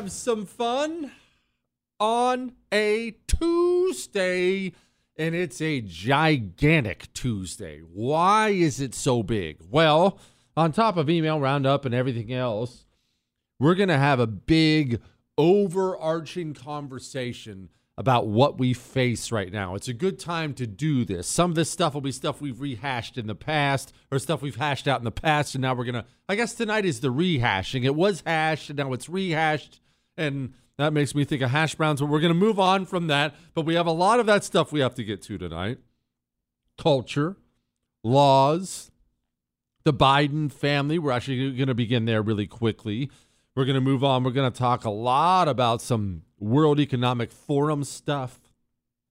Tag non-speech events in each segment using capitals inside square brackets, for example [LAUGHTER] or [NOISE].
Have some fun on a Tuesday. And it's a gigantic Tuesday. Why is it so big? Well, on top of email roundup and everything else, we're going to have a big overarching conversation about what we face right now. It's a good time to do this. Some of this stuff will be stuff we've rehashed in the past or stuff we've hashed out in the past. And now we're going to, I guess tonight is the rehashing. It was hashed and now it's rehashed. And that makes me think of hash browns, but we're going to move on from that. But we have a lot of that stuff we have to get to tonight culture, laws, the Biden family. We're actually going to begin there really quickly. We're going to move on. We're going to talk a lot about some World Economic Forum stuff.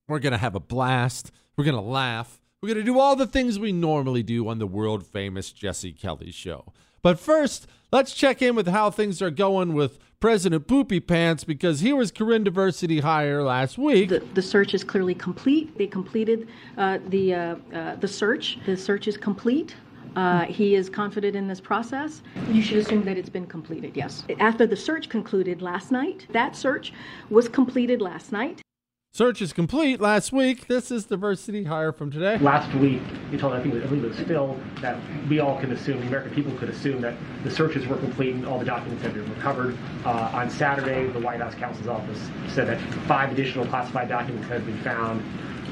We're going to have a blast. We're going to laugh. We're going to do all the things we normally do on the world famous Jesse Kelly show. But first, let's check in with how things are going with President Poopy Pants because he was Karine Diversity hire last week. The, the search is clearly complete. They completed uh, the uh, uh, the search. The search is complete. Uh, he is confident in this process. You should assume that it's been completed, yes. After the search concluded last night, that search was completed last night. Search is complete last week. This is diversity hire from today. Last week, you told I think I believe it was Phil that we all can assume, the American people could assume that the searches were complete and all the documents had been recovered. Uh, on Saturday, the White House counsel's office said that five additional classified documents had been found.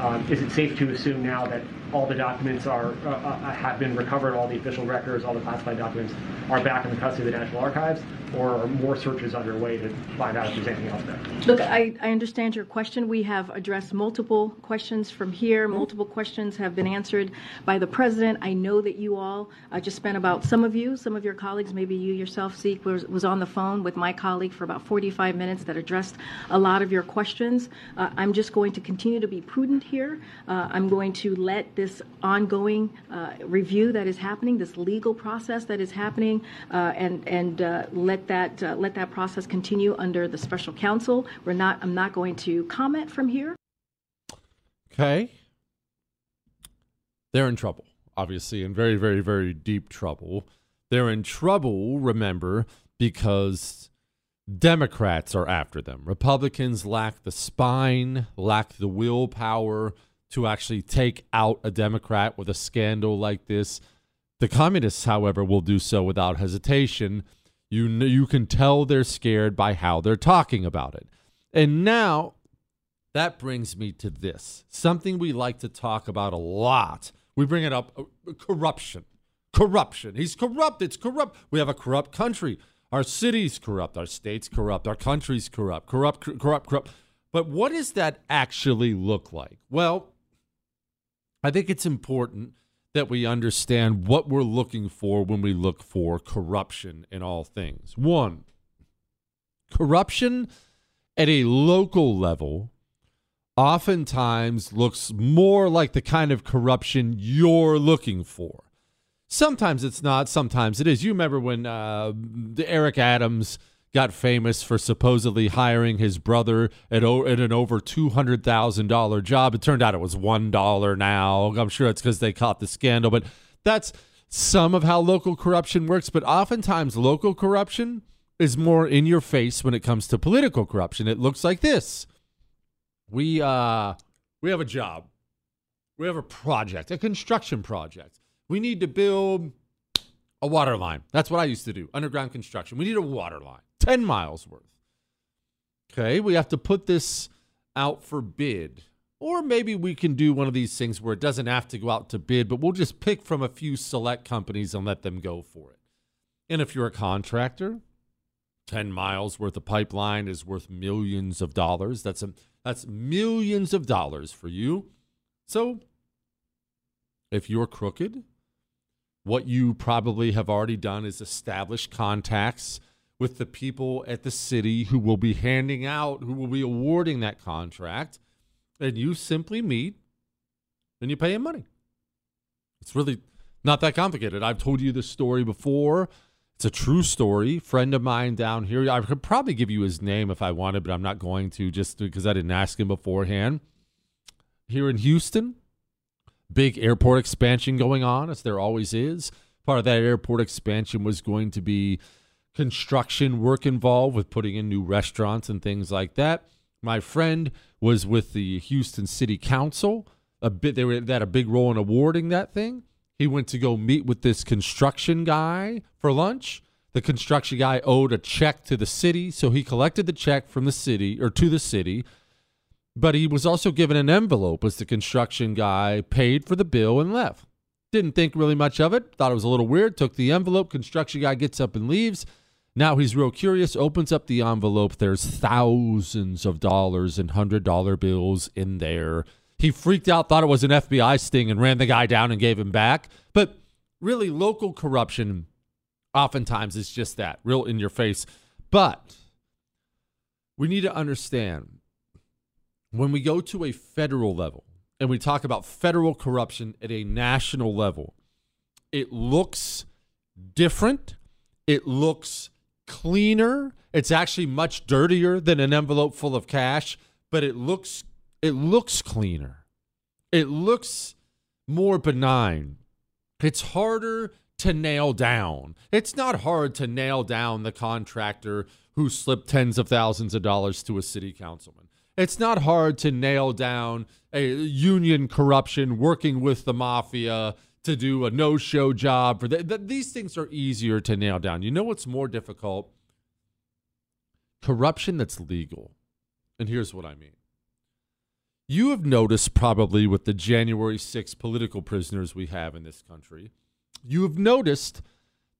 Um, is it safe to assume now that all the documents are uh, uh, have been recovered, all the official records, all the classified documents are back in the custody of the National Archives, or more searches underway to find out if there's anything else there? Look, I, I understand your question. We have addressed multiple questions from here. Multiple questions have been answered by the president. I know that you all uh, just spent about some of you, some of your colleagues, maybe you yourself, Zeke, was, was on the phone with my colleague for about 45 minutes that addressed a lot of your questions. Uh, I'm just going to continue to be prudent here. Uh, I'm going to let this ongoing uh, review that is happening, this legal process that is happening, uh, and and uh, let that uh, let that process continue under the special counsel. We're not. I'm not going to comment from here. Okay. They're in trouble, obviously, in very, very, very deep trouble. They're in trouble, remember, because Democrats are after them. Republicans lack the spine, lack the willpower to actually take out a Democrat with a scandal like this. The communists, however, will do so without hesitation. You you can tell they're scared by how they're talking about it. And now that brings me to this. Something we like to talk about a lot. We bring it up uh, corruption. Corruption. He's corrupt. It's corrupt. We have a corrupt country. Our city's corrupt. Our state's corrupt. Our country's corrupt. Corrupt, cor- corrupt, corrupt. But what does that actually look like? Well, I think it's important that we understand what we're looking for when we look for corruption in all things. One, corruption at a local level oftentimes looks more like the kind of corruption you're looking for. Sometimes it's not, sometimes it is. You remember when uh, Eric Adams got famous for supposedly hiring his brother at, o- at an over $200,000 job. It turned out it was $1 now. I'm sure it's because they caught the scandal, but that's some of how local corruption works. But oftentimes, local corruption is more in your face when it comes to political corruption. It looks like this. We uh we have a job. We have a project, a construction project. We need to build a water line. That's what I used to do. Underground construction. We need a water line. 10 miles worth. Okay, we have to put this out for bid. Or maybe we can do one of these things where it doesn't have to go out to bid, but we'll just pick from a few select companies and let them go for it. And if you're a contractor, 10 miles worth of pipeline is worth millions of dollars. That's a that's millions of dollars for you. So if you're crooked, what you probably have already done is establish contacts with the people at the city who will be handing out, who will be awarding that contract, and you simply meet and you pay him money. It's really not that complicated. I've told you this story before. It's a true story. Friend of mine down here. I could probably give you his name if I wanted, but I'm not going to just because I didn't ask him beforehand. Here in Houston, big airport expansion going on, as there always is. Part of that airport expansion was going to be construction work involved with putting in new restaurants and things like that. My friend was with the Houston City Council. A bit they were a big role in awarding that thing. He went to go meet with this construction guy for lunch. The construction guy owed a check to the city, so he collected the check from the city or to the city. But he was also given an envelope as the construction guy paid for the bill and left. Didn't think really much of it. Thought it was a little weird. Took the envelope. Construction guy gets up and leaves. Now he's real curious, opens up the envelope. There's thousands of dollars and hundred dollar bills in there. He freaked out, thought it was an FBI sting, and ran the guy down and gave him back. But really, local corruption oftentimes is just that, real in your face. But we need to understand when we go to a federal level and we talk about federal corruption at a national level, it looks different. It looks cleaner. It's actually much dirtier than an envelope full of cash, but it looks it looks cleaner. It looks more benign. It's harder to nail down. It's not hard to nail down the contractor who slipped tens of thousands of dollars to a city councilman. It's not hard to nail down a union corruption working with the mafia to do a no-show job for the, the, these things are easier to nail down. You know what's more difficult? Corruption that's legal. And here's what I mean. You have noticed probably with the January 6 political prisoners we have in this country, you have noticed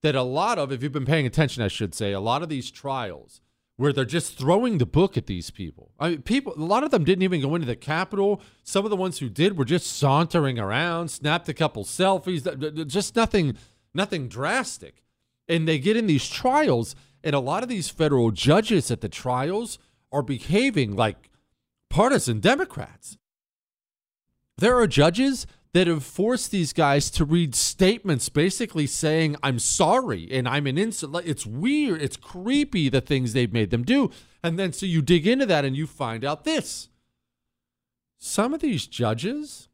that a lot of, if you've been paying attention, I should say, a lot of these trials where they're just throwing the book at these people. I mean, people, a lot of them didn't even go into the Capitol. Some of the ones who did were just sauntering around, snapped a couple selfies, just nothing, nothing drastic. And they get in these trials, and a lot of these federal judges at the trials are behaving like partisan Democrats. There are judges that have forced these guys to read statements basically saying, I'm sorry and I'm an insult. It's weird. It's creepy the things they've made them do. And then so you dig into that and you find out this. Some of these judges,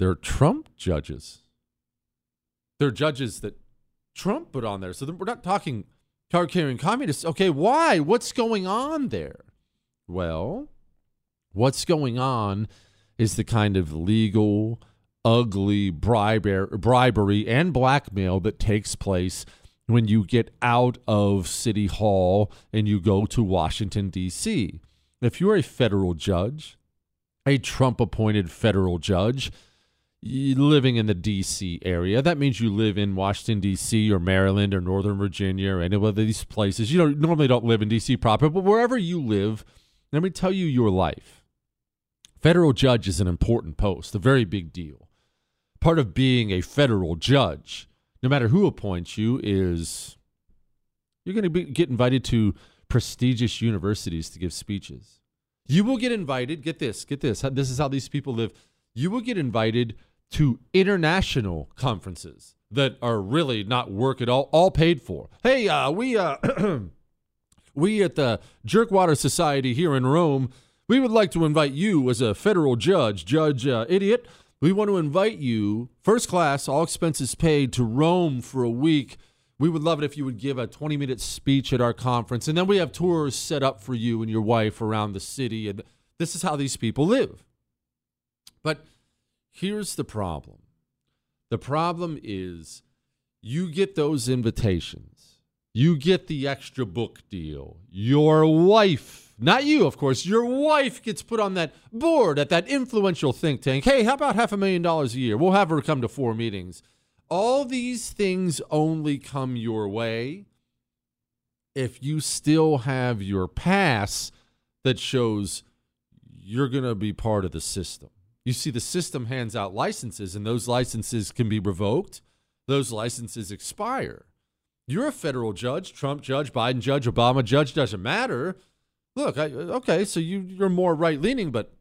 they're Trump judges. They're judges that Trump put on there. So we're not talking card carrying communists. Okay, why? What's going on there? Well, what's going on is the kind of legal, ugly bribery and blackmail that takes place when you get out of City Hall and you go to Washington, D.C. If you're a federal judge, a Trump appointed federal judge, living in the D.C. area. That means you live in Washington, D.C. or Maryland or Northern Virginia or any of these places. You don't, normally don't live in D.C. proper, but wherever you live, let me tell you your life. Federal judge is an important post, a very big deal. Part of being a federal judge, no matter who appoints you, is you're going to get invited to prestigious universities to give speeches. You will get invited, get this, get this. This is how these people live. You will get invited to international conferences that are really not work at all, all paid for. Hey, uh, we uh, [CLEARS THROAT] we at the Jerkwater Society here in Rome, we would like to invite you as a federal judge, Judge uh, Idiot. We want to invite you, first class, all expenses paid, to Rome for a week. We would love it if you would give a 20 minute speech at our conference. And then we have tours set up for you and your wife around the city. And this is how these people live. But Here's the problem the problem is you get those invitations, you get the extra book deal. Your wife, not you, of course, your wife gets put on that board at that influential think tank. Hey, how about half a million dollars a year? We'll have her come to four meetings. All these things only come your way if you still have your pass that shows you're going to be part of the system. You see, the system hands out licenses, and those licenses can be revoked. Those licenses expire. You're a federal judge, Trump judge, Biden judge, Obama judge, doesn't matter. Look, I, uh, okay, so you, you're more right leaning, but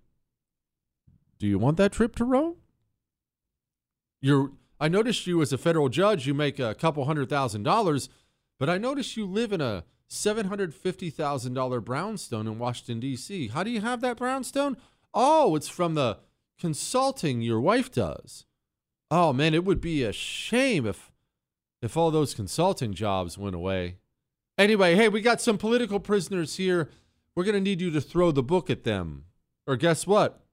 do you want that trip to Rome? You're, I noticed you as a federal judge, you make a couple hundred thousand dollars, but I noticed you live in a $750,000 brownstone in Washington, D.C. How do you have that brownstone? Oh, it's from the consulting your wife does. Oh man, it would be a shame if if all those consulting jobs went away. Anyway, hey, we got some political prisoners here. We're going to need you to throw the book at them. Or guess what?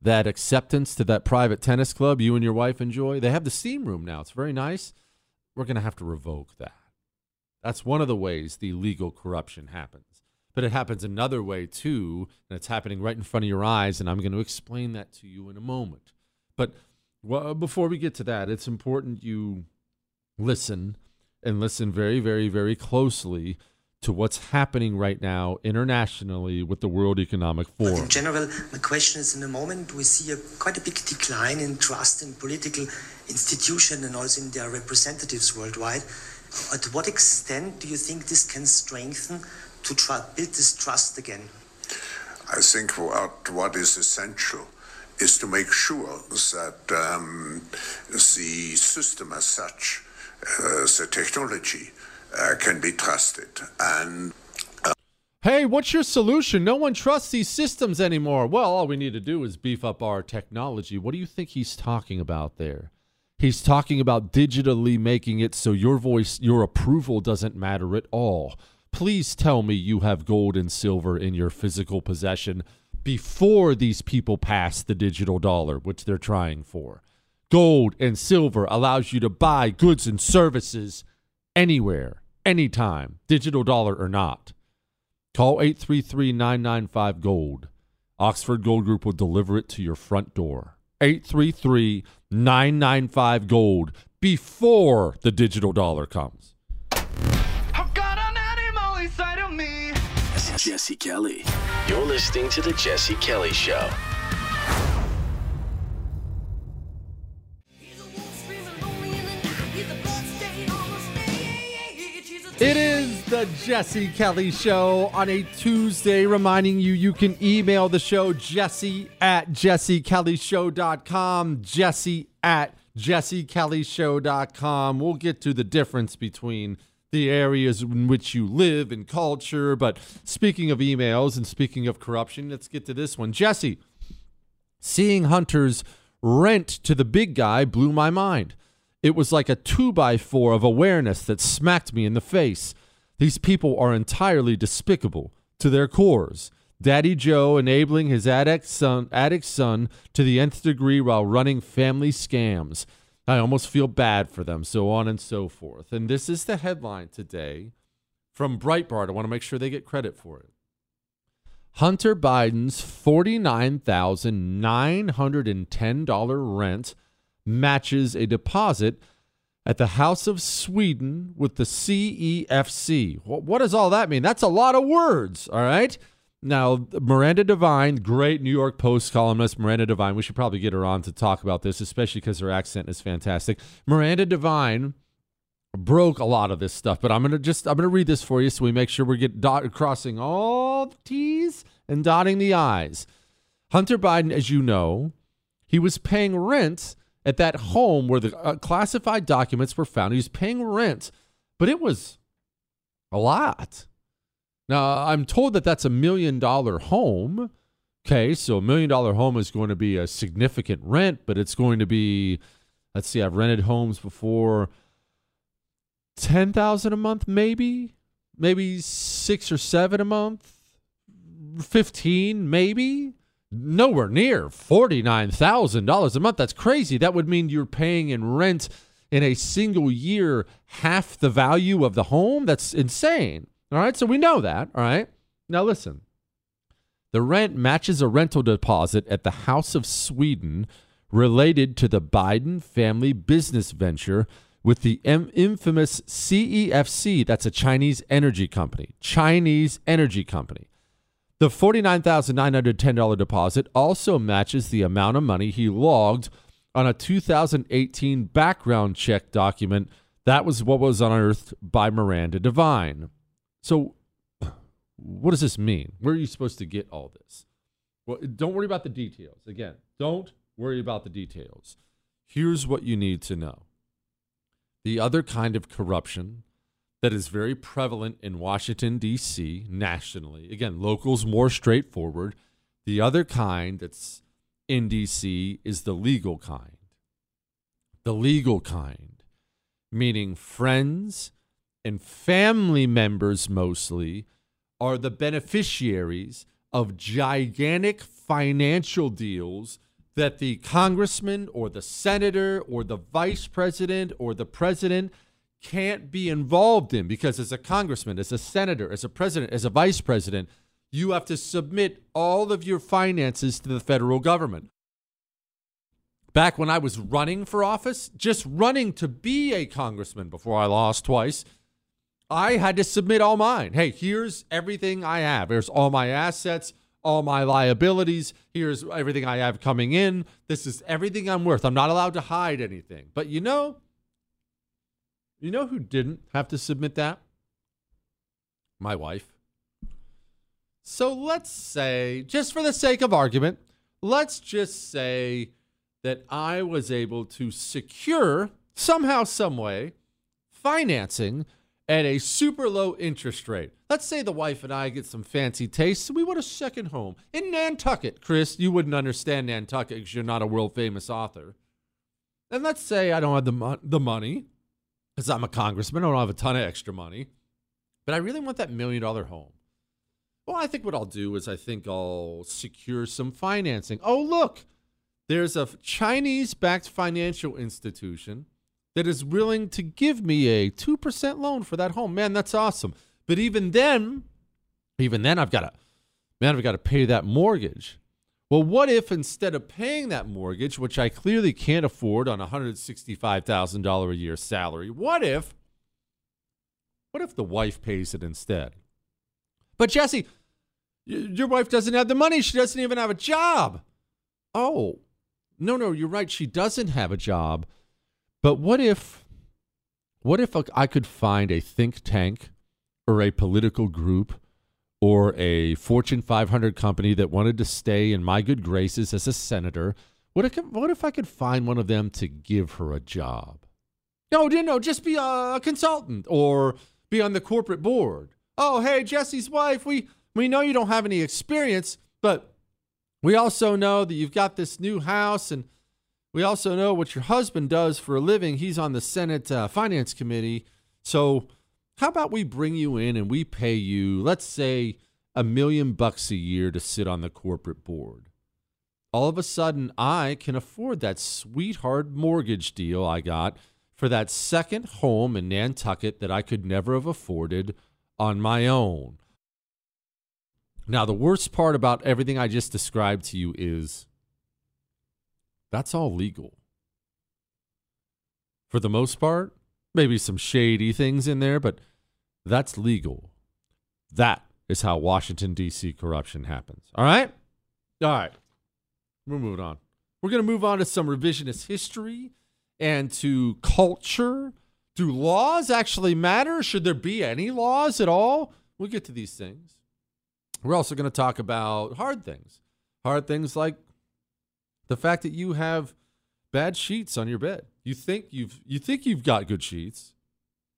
That acceptance to that private tennis club you and your wife enjoy, they have the steam room now. It's very nice. We're going to have to revoke that. That's one of the ways the legal corruption happens. But it happens another way too, and it's happening right in front of your eyes, and I'm going to explain that to you in a moment. But well, before we get to that, it's important you listen and listen very, very, very closely to what's happening right now internationally with the World Economic Forum. But in general, my question is: in the moment, we see a quite a big decline in trust in political institutions and also in their representatives worldwide. To what extent do you think this can strengthen to try build this trust again? I think what, what is essential is to make sure that um, the system as such, uh, the technology, uh, can be trusted. And uh, Hey, what's your solution? No one trusts these systems anymore. Well, all we need to do is beef up our technology. What do you think he's talking about there? He's talking about digitally making it so your voice, your approval doesn't matter at all. Please tell me you have gold and silver in your physical possession before these people pass the digital dollar, which they're trying for. Gold and silver allows you to buy goods and services anywhere, anytime, digital dollar or not. Call 833 995 Gold. Oxford Gold Group will deliver it to your front door. 833 995 Gold before the digital dollar comes. Jesse Kelly. You're listening to The Jesse Kelly Show. It is the Jesse Kelly Show on a Tuesday, reminding you you can email the show jesse at jessekellyshow.com. Jesse at jessekellyshow.com. We'll get to the difference between the areas in which you live and culture. But speaking of emails and speaking of corruption, let's get to this one. Jesse, seeing Hunter's rent to the big guy blew my mind. It was like a two by four of awareness that smacked me in the face. These people are entirely despicable to their cores. Daddy Joe enabling his addict son, addict son to the nth degree while running family scams. I almost feel bad for them, so on and so forth. And this is the headline today from Breitbart. I want to make sure they get credit for it. Hunter Biden's $49,910 rent matches a deposit at the House of Sweden with the CEFC. What does all that mean? That's a lot of words, all right? Now, Miranda Devine, great New York Post columnist, Miranda Devine, we should probably get her on to talk about this, especially because her accent is fantastic. Miranda Devine broke a lot of this stuff, but I'm gonna just I'm gonna read this for you so we make sure we get dot, crossing all the T's and dotting the I's. Hunter Biden, as you know, he was paying rent at that home where the uh, classified documents were found. He was paying rent, but it was a lot. Now, I'm told that that's a million dollar home. Okay, so a million dollar home is going to be a significant rent, but it's going to be, let's see, I've rented homes before, ten thousand a month, maybe, maybe six or seven a month, fifteen, maybe nowhere near $49,000 a month. That's crazy. That would mean you're paying in rent in a single year half the value of the home. That's insane. All right. So we know that. All right. Now listen the rent matches a rental deposit at the House of Sweden related to the Biden family business venture with the infamous CEFC. That's a Chinese energy company. Chinese energy company. The $49,910 deposit also matches the amount of money he logged on a 2018 background check document. That was what was unearthed by Miranda Devine. So, what does this mean? Where are you supposed to get all this? Well, don't worry about the details. Again, don't worry about the details. Here's what you need to know the other kind of corruption that is very prevalent in Washington, D.C., nationally. Again, locals more straightforward. The other kind that's in D.C. is the legal kind. The legal kind, meaning friends and family members mostly, are the beneficiaries of gigantic financial deals that the congressman or the senator or the vice president or the president can't be involved in because as a congressman, as a senator, as a president, as a vice president, you have to submit all of your finances to the federal government. Back when I was running for office, just running to be a congressman before I lost twice, I had to submit all mine. Hey, here's everything I have. Here's all my assets, all my liabilities. Here's everything I have coming in. This is everything I'm worth. I'm not allowed to hide anything. But you know, you know who didn't have to submit that? My wife. So let's say, just for the sake of argument, let's just say that I was able to secure somehow, some way, financing at a super low interest rate. Let's say the wife and I get some fancy tastes and we want a second home in Nantucket. Chris, you wouldn't understand Nantucket because you're not a world famous author. And let's say I don't have the, mo- the money because I'm a congressman. I don't have a ton of extra money, but I really want that million dollar home. Well, I think what I'll do is I think I'll secure some financing. Oh, look, there's a Chinese backed financial institution that is willing to give me a 2% loan for that home. Man, that's awesome. But even then, even then I've got to man, I've got to pay that mortgage. Well, what if instead of paying that mortgage, which I clearly can't afford on a $165,000 a year salary, what if what if the wife pays it instead? But Jesse, your wife doesn't have the money. She doesn't even have a job. Oh, no, no, you're right. She doesn't have a job. But what if what if I could find a think tank or a political group or a Fortune 500 company that wanted to stay in my good graces as a senator, what if, what if I could find one of them to give her a job? No, know, just be a consultant or be on the corporate board. Oh, hey, Jesse's wife, we, we know you don't have any experience, but we also know that you've got this new house and we also know what your husband does for a living. He's on the Senate uh, Finance Committee. So How about we bring you in and we pay you, let's say, a million bucks a year to sit on the corporate board? All of a sudden, I can afford that sweetheart mortgage deal I got for that second home in Nantucket that I could never have afforded on my own. Now, the worst part about everything I just described to you is that's all legal. For the most part, maybe some shady things in there, but that's legal. That is how Washington, D.C. corruption happens. All right? All right. We're moving on. We're going to move on to some revisionist history and to culture. Do laws actually matter? Should there be any laws at all? We'll get to these things. We're also going to talk about hard things. Hard things like the fact that you have bad sheets on your bed. You think you've you think you've got good sheets.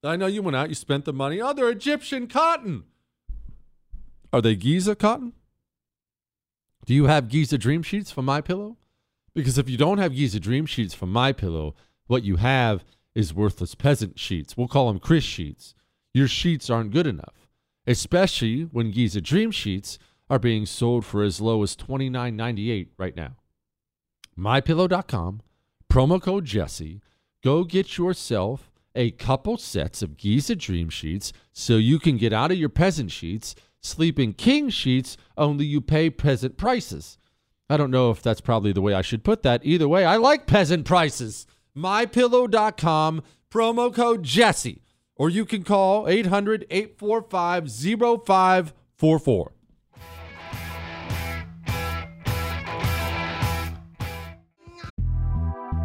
I know you went out, you spent the money. Oh, they're Egyptian cotton. Are they Giza cotton? Do you have Giza dream sheets from my pillow? Because if you don't have Giza dream sheets from my pillow, what you have is worthless peasant sheets. We'll call them Chris sheets. Your sheets aren't good enough, especially when Giza dream sheets are being sold for as low as $29.98 right now mypillow.com, promo code Jesse. Go get yourself a couple sets of Giza Dream Sheets so you can get out of your peasant sheets, sleep in king sheets, only you pay peasant prices. I don't know if that's probably the way I should put that. Either way, I like peasant prices. MyPillow.com, promo code Jesse. Or you can call 800 845 0544.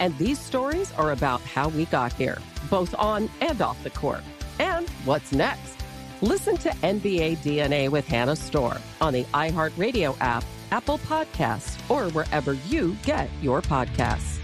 And these stories are about how we got here, both on and off the court. And what's next? Listen to NBA DNA with Hannah Storm on the iHeartRadio app, Apple Podcasts, or wherever you get your podcasts.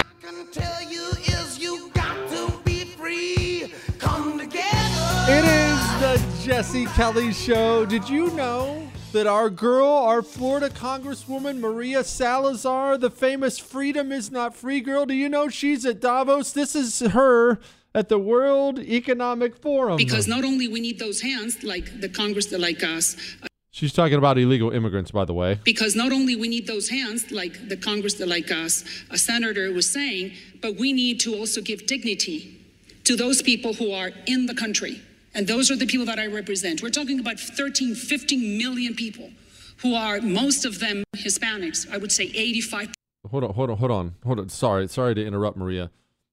I can tell you is you got to be free. Come again. It is the Jesse Kelly Show. Did you know that our girl, our Florida Congresswoman Maria Salazar, the famous Freedom is Not Free girl, do you know she's at Davos? This is her at the World Economic Forum. Because not only we need those hands, like the Congress, that like us. Uh, she's talking about illegal immigrants, by the way. Because not only we need those hands, like the Congress, that like us, a senator was saying, but we need to also give dignity to those people who are in the country. And those are the people that I represent. We're talking about 13, 15 million people who are, most of them Hispanics. I would say 85. Hold on, hold on, hold on, hold on. Sorry, sorry to interrupt, Maria.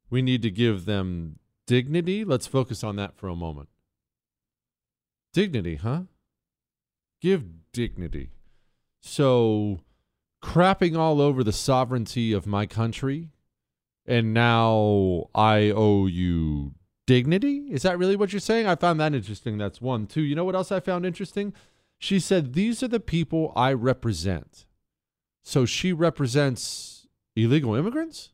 We need to give them dignity. Let's focus on that for a moment. Dignity, huh? Give dignity. So, crapping all over the sovereignty of my country, and now I owe you dignity? Is that really what you're saying? I found that interesting. That's one. Two, you know what else I found interesting? She said, These are the people I represent. So she represents illegal immigrants?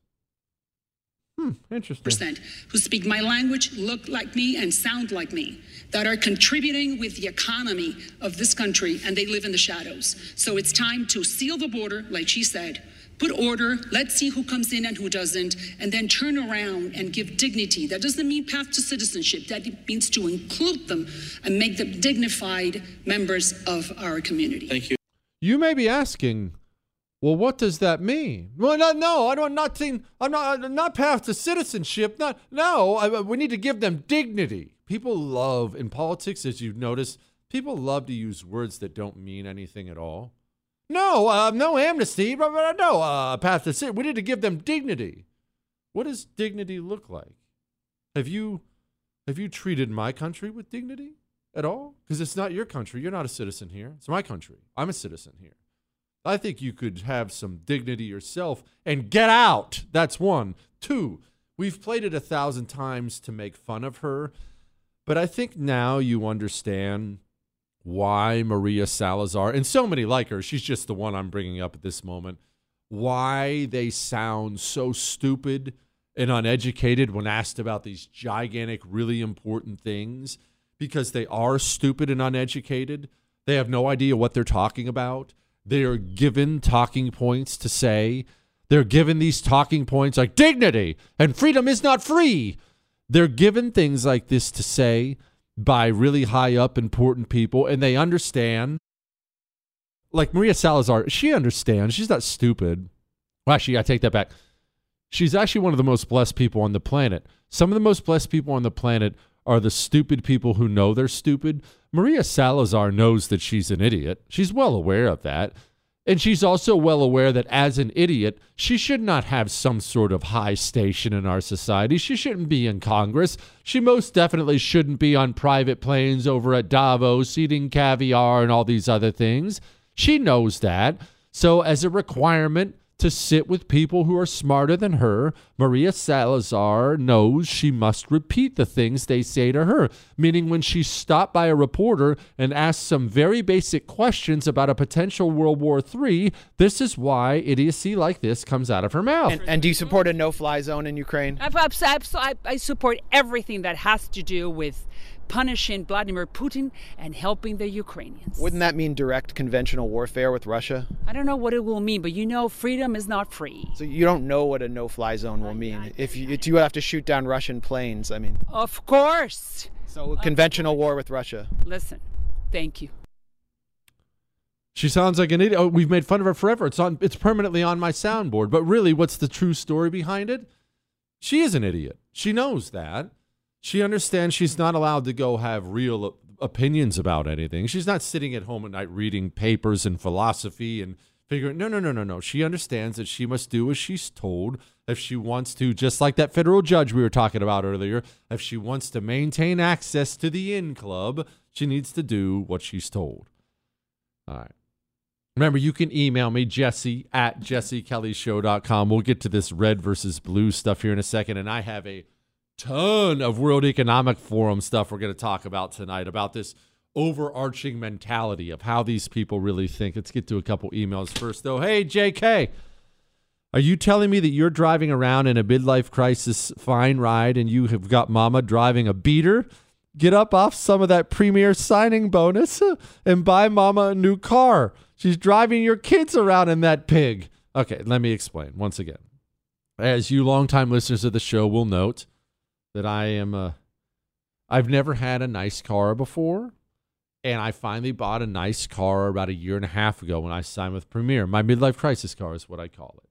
Hmm, interesting. Who speak my language, look like me, and sound like me, that are contributing with the economy of this country, and they live in the shadows. So it's time to seal the border, like she said, put order, let's see who comes in and who doesn't, and then turn around and give dignity. That doesn't mean path to citizenship, that means to include them and make them dignified members of our community. Thank you. You may be asking, well, what does that mean? Well, no, no I don't. Not think. I'm not. I'm not path to citizenship. Not. No. I, uh, we need to give them dignity. People love in politics, as you've noticed, people love to use words that don't mean anything at all. No, uh, no amnesty, but, but no uh, path to citizenship. We need to give them dignity. What does dignity look like? Have you have you treated my country with dignity at all? Because it's not your country. You're not a citizen here. It's my country. I'm a citizen here. I think you could have some dignity yourself and get out. That's one. Two, we've played it a thousand times to make fun of her, but I think now you understand why Maria Salazar and so many like her, she's just the one I'm bringing up at this moment, why they sound so stupid and uneducated when asked about these gigantic, really important things because they are stupid and uneducated. They have no idea what they're talking about. They are given talking points to say. They're given these talking points like dignity and freedom is not free. They're given things like this to say by really high up important people, and they understand. Like Maria Salazar, she understands. She's not stupid. Well, actually, I take that back. She's actually one of the most blessed people on the planet. Some of the most blessed people on the planet are the stupid people who know they're stupid. Maria Salazar knows that she's an idiot. She's well aware of that. And she's also well aware that as an idiot, she should not have some sort of high station in our society. She shouldn't be in Congress. She most definitely shouldn't be on private planes over at Davos eating caviar and all these other things. She knows that. So, as a requirement, to sit with people who are smarter than her, Maria Salazar knows she must repeat the things they say to her. Meaning, when she's stopped by a reporter and asked some very basic questions about a potential World War III, this is why idiocy like this comes out of her mouth. And, and do you support a no fly zone in Ukraine? I, I, I support everything that has to do with punishing Vladimir Putin and helping the Ukrainians. Wouldn't that mean direct conventional warfare with Russia? I don't know what it will mean, but you know, freedom is not free. So you don't know what a no-fly zone will mean. If you, if you have to shoot down Russian planes, I mean. Of course. So conventional war with Russia. Listen, thank you. She sounds like an idiot. Oh, we've made fun of her forever. It's on. It's permanently on my soundboard. But really, what's the true story behind it? She is an idiot. She knows that. She understands she's not allowed to go have real opinions about anything. She's not sitting at home at night reading papers and philosophy and figuring. No, no, no, no, no. She understands that she must do as she's told if she wants to, just like that federal judge we were talking about earlier. If she wants to maintain access to the in club, she needs to do what she's told. All right. Remember, you can email me, Jesse at jessekellyshow.com. We'll get to this red versus blue stuff here in a second. And I have a ton of World Economic Forum stuff we're going to talk about tonight about this overarching mentality of how these people really think. Let's get to a couple emails first, though. Hey, JK, are you telling me that you're driving around in a midlife crisis fine ride and you have got mama driving a beater? Get up off some of that premier signing bonus and buy mama a new car. She's driving your kids around in that pig. Okay, let me explain once again. As you longtime listeners of the show will note, that I am a I've never had a nice car before. And I finally bought a nice car about a year and a half ago when I signed with Premier. My midlife crisis car is what I call it.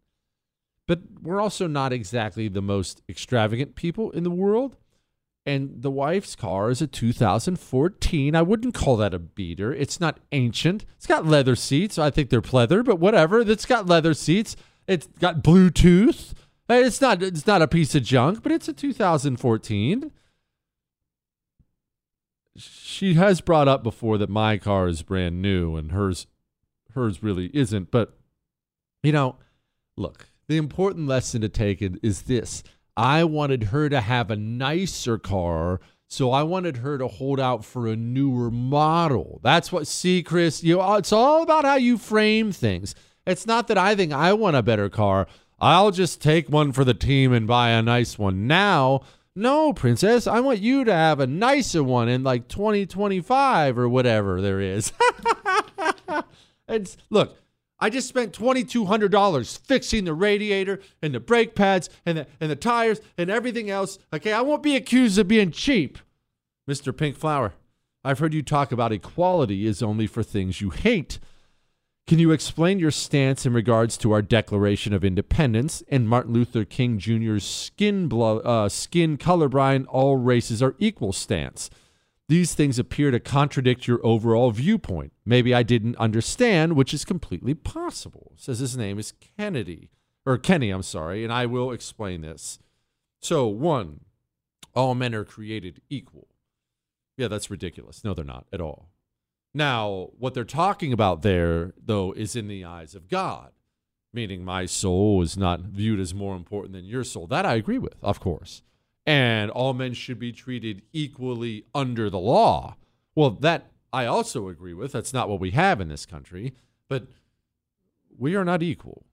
But we're also not exactly the most extravagant people in the world. And the wife's car is a 2014. I wouldn't call that a beater. It's not ancient. It's got leather seats. I think they're pleather, but whatever. It's got leather seats. It's got Bluetooth. It's not it's not a piece of junk, but it's a 2014. She has brought up before that my car is brand new and hers hers really isn't, but you know, look, the important lesson to take is this. I wanted her to have a nicer car, so I wanted her to hold out for a newer model. That's what see Chris, you it's all about how you frame things. It's not that I think I want a better car. I'll just take one for the team and buy a nice one now. No, princess, I want you to have a nicer one in like 2025 or whatever there is. [LAUGHS] it's look, I just spent $2200 fixing the radiator and the brake pads and the and the tires and everything else. Okay, I won't be accused of being cheap. Mr. Pink Flower, I've heard you talk about equality is only for things you hate. Can you explain your stance in regards to our Declaration of Independence and Martin Luther King Jr.'s skin, blood, uh, skin colorblind, all races are equal stance? These things appear to contradict your overall viewpoint. Maybe I didn't understand, which is completely possible. Says his name is Kennedy, or Kenny, I'm sorry, and I will explain this. So, one, all men are created equal. Yeah, that's ridiculous. No, they're not at all. Now, what they're talking about there, though, is in the eyes of God, meaning my soul is not viewed as more important than your soul. That I agree with, of course. And all men should be treated equally under the law. Well, that I also agree with. That's not what we have in this country. But we are not equal.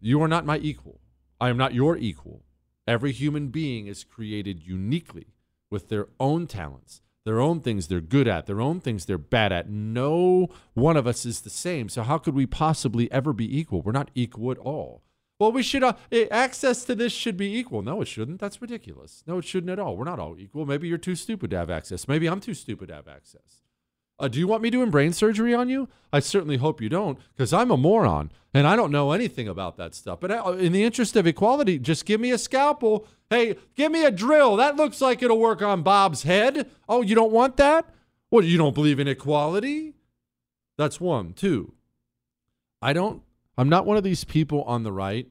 You are not my equal. I am not your equal. Every human being is created uniquely with their own talents their own things they're good at, their own things they're bad at. No one of us is the same. So how could we possibly ever be equal? We're not equal at all. Well, we should uh, access to this should be equal. No, it shouldn't. That's ridiculous. No, it shouldn't at all. We're not all equal. Maybe you're too stupid to have access. Maybe I'm too stupid to have access. Uh, do you want me doing brain surgery on you? I certainly hope you don't, because I'm a moron and I don't know anything about that stuff. But uh, in the interest of equality, just give me a scalpel. Hey, give me a drill. That looks like it'll work on Bob's head. Oh, you don't want that? Well, you don't believe in equality? That's one. Two, I don't, I'm not one of these people on the right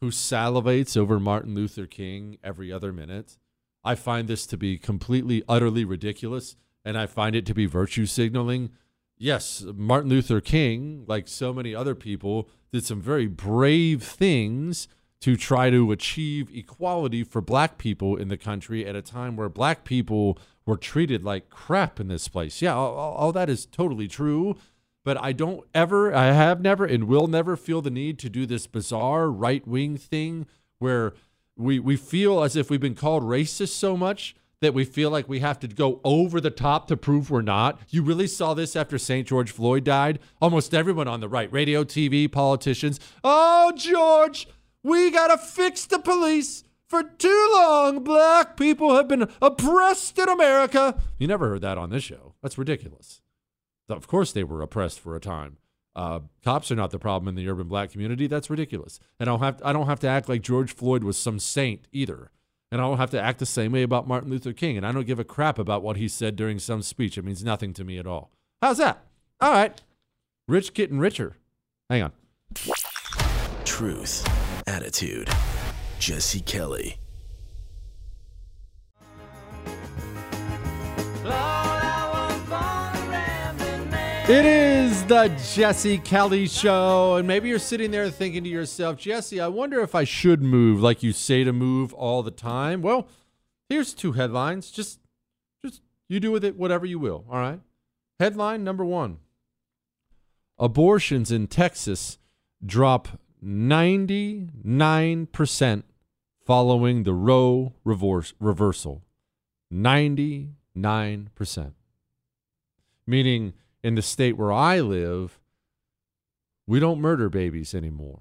who salivates over Martin Luther King every other minute. I find this to be completely, utterly ridiculous and I find it to be virtue signaling. Yes, Martin Luther King, like so many other people, did some very brave things to try to achieve equality for black people in the country at a time where black people were treated like crap in this place. Yeah, all, all that is totally true. But I don't ever, I have never, and will never feel the need to do this bizarre right wing thing where we, we feel as if we've been called racist so much that we feel like we have to go over the top to prove we're not. You really saw this after St. George Floyd died. Almost everyone on the right, radio, TV, politicians. Oh, George, we got to fix the police. For too long, black people have been oppressed in America. You never heard that on this show. That's ridiculous. Of course, they were oppressed for a time. uh, cops are not the problem in the urban black community. That's ridiculous. And I don't have I don't have to act like George Floyd was some saint either. And I don't have to act the same way about Martin Luther King. And I don't give a crap about what he said during some speech. It means nothing to me at all. How's that? All right. Rich getting richer. Hang on. Truth, attitude. Jesse Kelly. It is the Jesse Kelly Show. And maybe you're sitting there thinking to yourself, Jesse, I wonder if I should move like you say to move all the time. Well, here's two headlines. Just just you do with it whatever you will, all right? Headline number 1. Abortions in Texas drop 99% following the Roe reverse, reversal. 99%. Meaning in the state where I live, we don't murder babies anymore.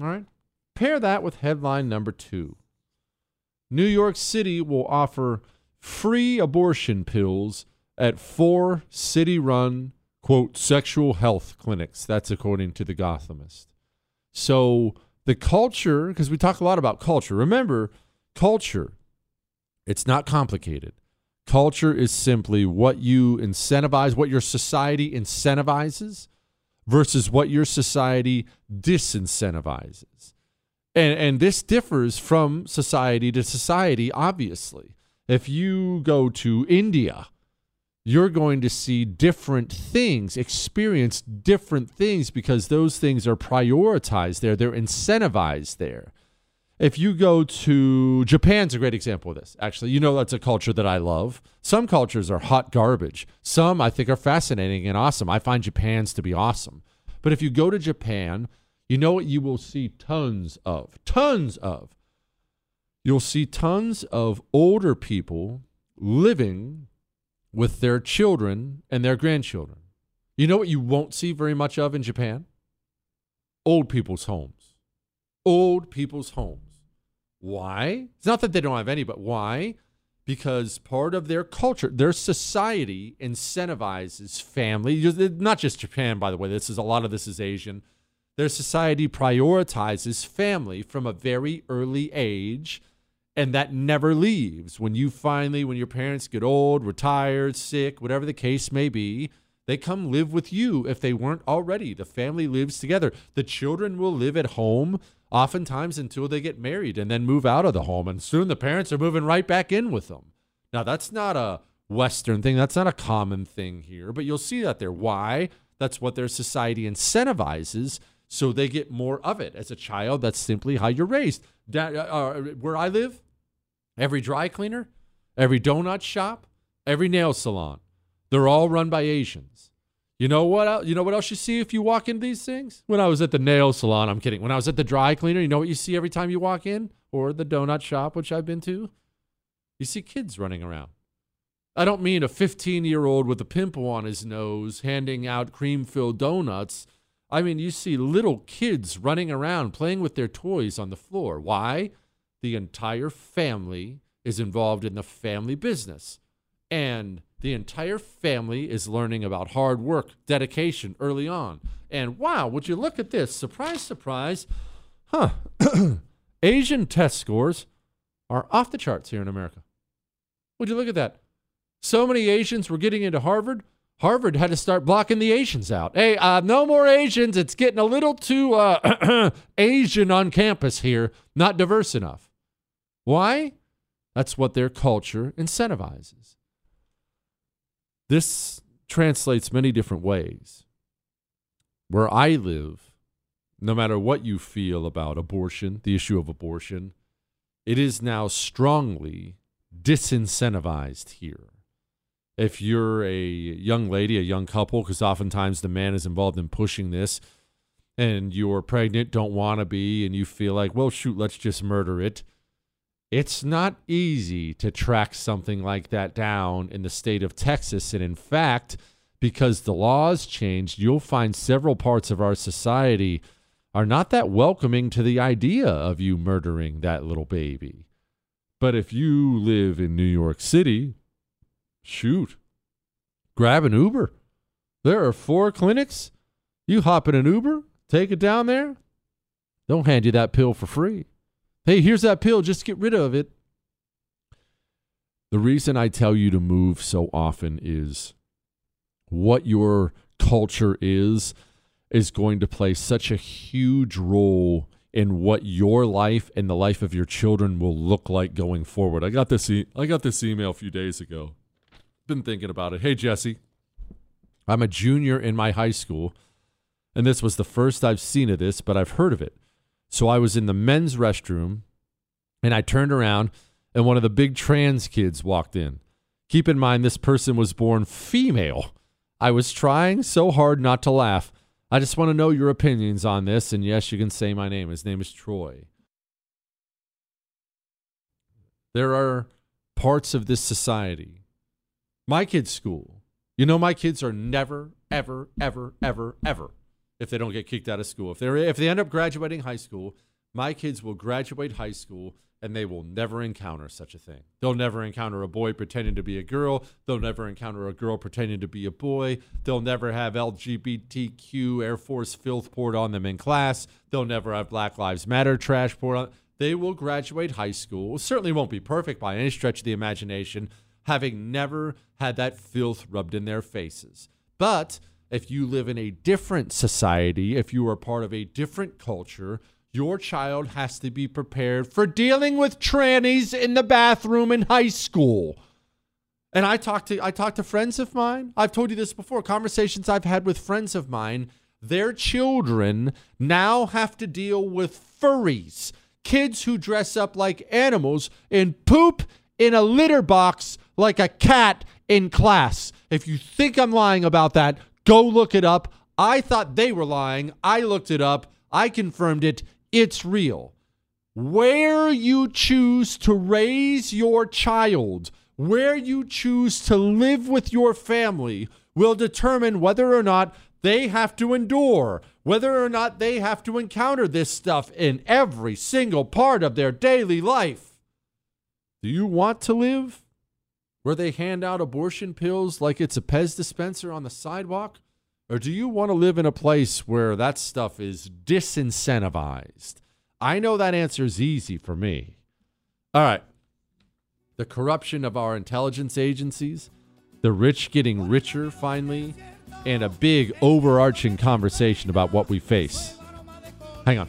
All right? Pair that with headline number two New York City will offer free abortion pills at four city run, quote, sexual health clinics. That's according to the Gothamist. So the culture, because we talk a lot about culture, remember, culture, it's not complicated. Culture is simply what you incentivize, what your society incentivizes versus what your society disincentivizes. And, and this differs from society to society, obviously. If you go to India, you're going to see different things, experience different things because those things are prioritized there, they're incentivized there. If you go to Japan's a great example of this. Actually, you know that's a culture that I love. Some cultures are hot garbage. Some I think are fascinating and awesome. I find Japan's to be awesome. But if you go to Japan, you know what you will see tons of. Tons of. You'll see tons of older people living with their children and their grandchildren. You know what you won't see very much of in Japan? Old people's homes. Old people's homes. Why? It's not that they don't have any, but why? Because part of their culture, their society incentivizes family. Not just Japan, by the way. This is a lot of this is Asian. Their society prioritizes family from a very early age, and that never leaves. When you finally, when your parents get old, retired, sick, whatever the case may be, they come live with you if they weren't already. The family lives together. The children will live at home oftentimes until they get married and then move out of the home. And soon the parents are moving right back in with them. Now, that's not a Western thing. That's not a common thing here, but you'll see that there. Why? That's what their society incentivizes. So they get more of it. As a child, that's simply how you're raised. Uh, uh, where I live, every dry cleaner, every donut shop, every nail salon, they're all run by Asians. You know what? Else, you know what else you see if you walk into these things? When I was at the nail salon, I'm kidding. When I was at the dry cleaner, you know what you see every time you walk in, or the donut shop, which I've been to. You see kids running around. I don't mean a 15 year old with a pimple on his nose handing out cream filled donuts. I mean, you see little kids running around playing with their toys on the floor. Why? The entire family is involved in the family business. And the entire family is learning about hard work, dedication early on. And wow, would you look at this? Surprise, surprise. Huh. [CLEARS THROAT] Asian test scores are off the charts here in America. Would you look at that? So many Asians were getting into Harvard. Harvard had to start blocking the Asians out. Hey, uh, no more Asians. It's getting a little too uh, [CLEARS THROAT] Asian on campus here, not diverse enough. Why? That's what their culture incentivizes. This translates many different ways. Where I live, no matter what you feel about abortion, the issue of abortion, it is now strongly disincentivized here. If you're a young lady, a young couple, because oftentimes the man is involved in pushing this, and you're pregnant, don't want to be, and you feel like, well, shoot, let's just murder it. It's not easy to track something like that down in the state of Texas. And in fact, because the laws changed, you'll find several parts of our society are not that welcoming to the idea of you murdering that little baby. But if you live in New York City, shoot, grab an Uber. There are four clinics. You hop in an Uber, take it down there. They'll hand you that pill for free. Hey, here's that pill. Just get rid of it. The reason I tell you to move so often is what your culture is is going to play such a huge role in what your life and the life of your children will look like going forward. I got this e- I got this email a few days ago. Been thinking about it. Hey Jesse, I'm a junior in my high school, and this was the first I've seen of this, but I've heard of it. So I was in the men's restroom and I turned around and one of the big trans kids walked in. Keep in mind this person was born female. I was trying so hard not to laugh. I just want to know your opinions on this. And yes, you can say my name. His name is Troy. There are parts of this society. My kids' school. You know, my kids are never, ever, ever, ever, ever, if they don't get kicked out of school. If they if they end up graduating high school, my kids will graduate high school and they will never encounter such a thing. They'll never encounter a boy pretending to be a girl. They'll never encounter a girl pretending to be a boy. They'll never have LGBTQ Air Force filth poured on them in class. They'll never have Black Lives Matter trash poured on. They will graduate high school. Certainly won't be perfect by any stretch of the imagination, having never had that filth rubbed in their faces. But if you live in a different society, if you are part of a different culture, your child has to be prepared for dealing with trannies in the bathroom in high school. And I talked to I talked to friends of mine. I've told you this before. Conversations I've had with friends of mine. Their children now have to deal with furries, kids who dress up like animals and poop in a litter box like a cat in class. If you think I'm lying about that, go look it up. I thought they were lying. I looked it up. I confirmed it. It's real. Where you choose to raise your child, where you choose to live with your family, will determine whether or not they have to endure, whether or not they have to encounter this stuff in every single part of their daily life. Do you want to live where they hand out abortion pills like it's a Pez dispenser on the sidewalk? Or do you want to live in a place where that stuff is disincentivized? I know that answer is easy for me. All right. The corruption of our intelligence agencies, the rich getting richer finally, and a big overarching conversation about what we face. Hang on.